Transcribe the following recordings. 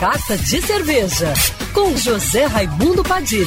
Carta de Cerveja, com José Raimundo Padilha.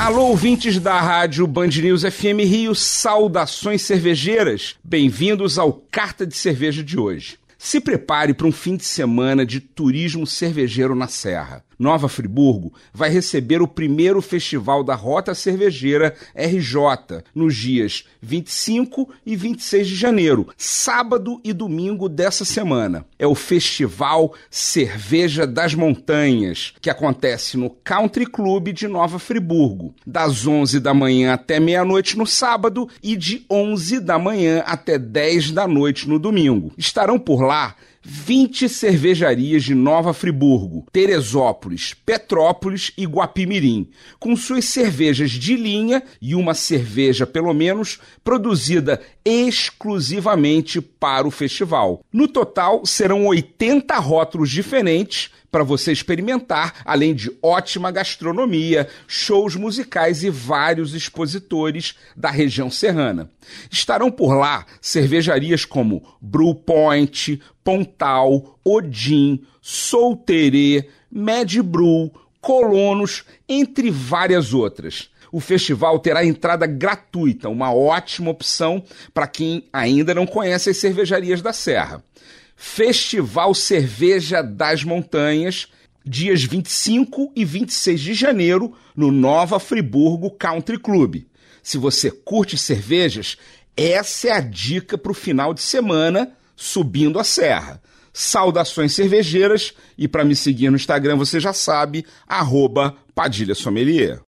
Alô, ouvintes da rádio Band News FM Rio, saudações cervejeiras. Bem-vindos ao Carta de Cerveja de hoje. Se prepare para um fim de semana de turismo cervejeiro na Serra. Nova Friburgo vai receber o primeiro festival da Rota Cervejeira RJ nos dias 25 e 26 de janeiro, sábado e domingo dessa semana. É o Festival Cerveja das Montanhas, que acontece no Country Club de Nova Friburgo, das 11 da manhã até meia-noite no sábado e de 11 da manhã até 10 da noite no domingo. Estarão por lá 20 cervejarias de Nova Friburgo, Teresópolis, Petrópolis e Guapimirim, com suas cervejas de linha e uma cerveja, pelo menos, produzida exclusivamente para o festival. No total, serão 80 rótulos diferentes para você experimentar, além de ótima gastronomia, shows musicais e vários expositores da região serrana. Estarão por lá cervejarias como Brew Point, Pontal, Odin, Solterê, Mad Brew, Colonos, entre várias outras. O festival terá entrada gratuita, uma ótima opção para quem ainda não conhece as cervejarias da Serra. Festival Cerveja das Montanhas, dias 25 e 26 de janeiro, no Nova Friburgo Country Club. Se você curte cervejas, essa é a dica para o final de semana subindo a serra. Saudações cervejeiras e para me seguir no Instagram você já sabe, arroba Padilha Sommelier.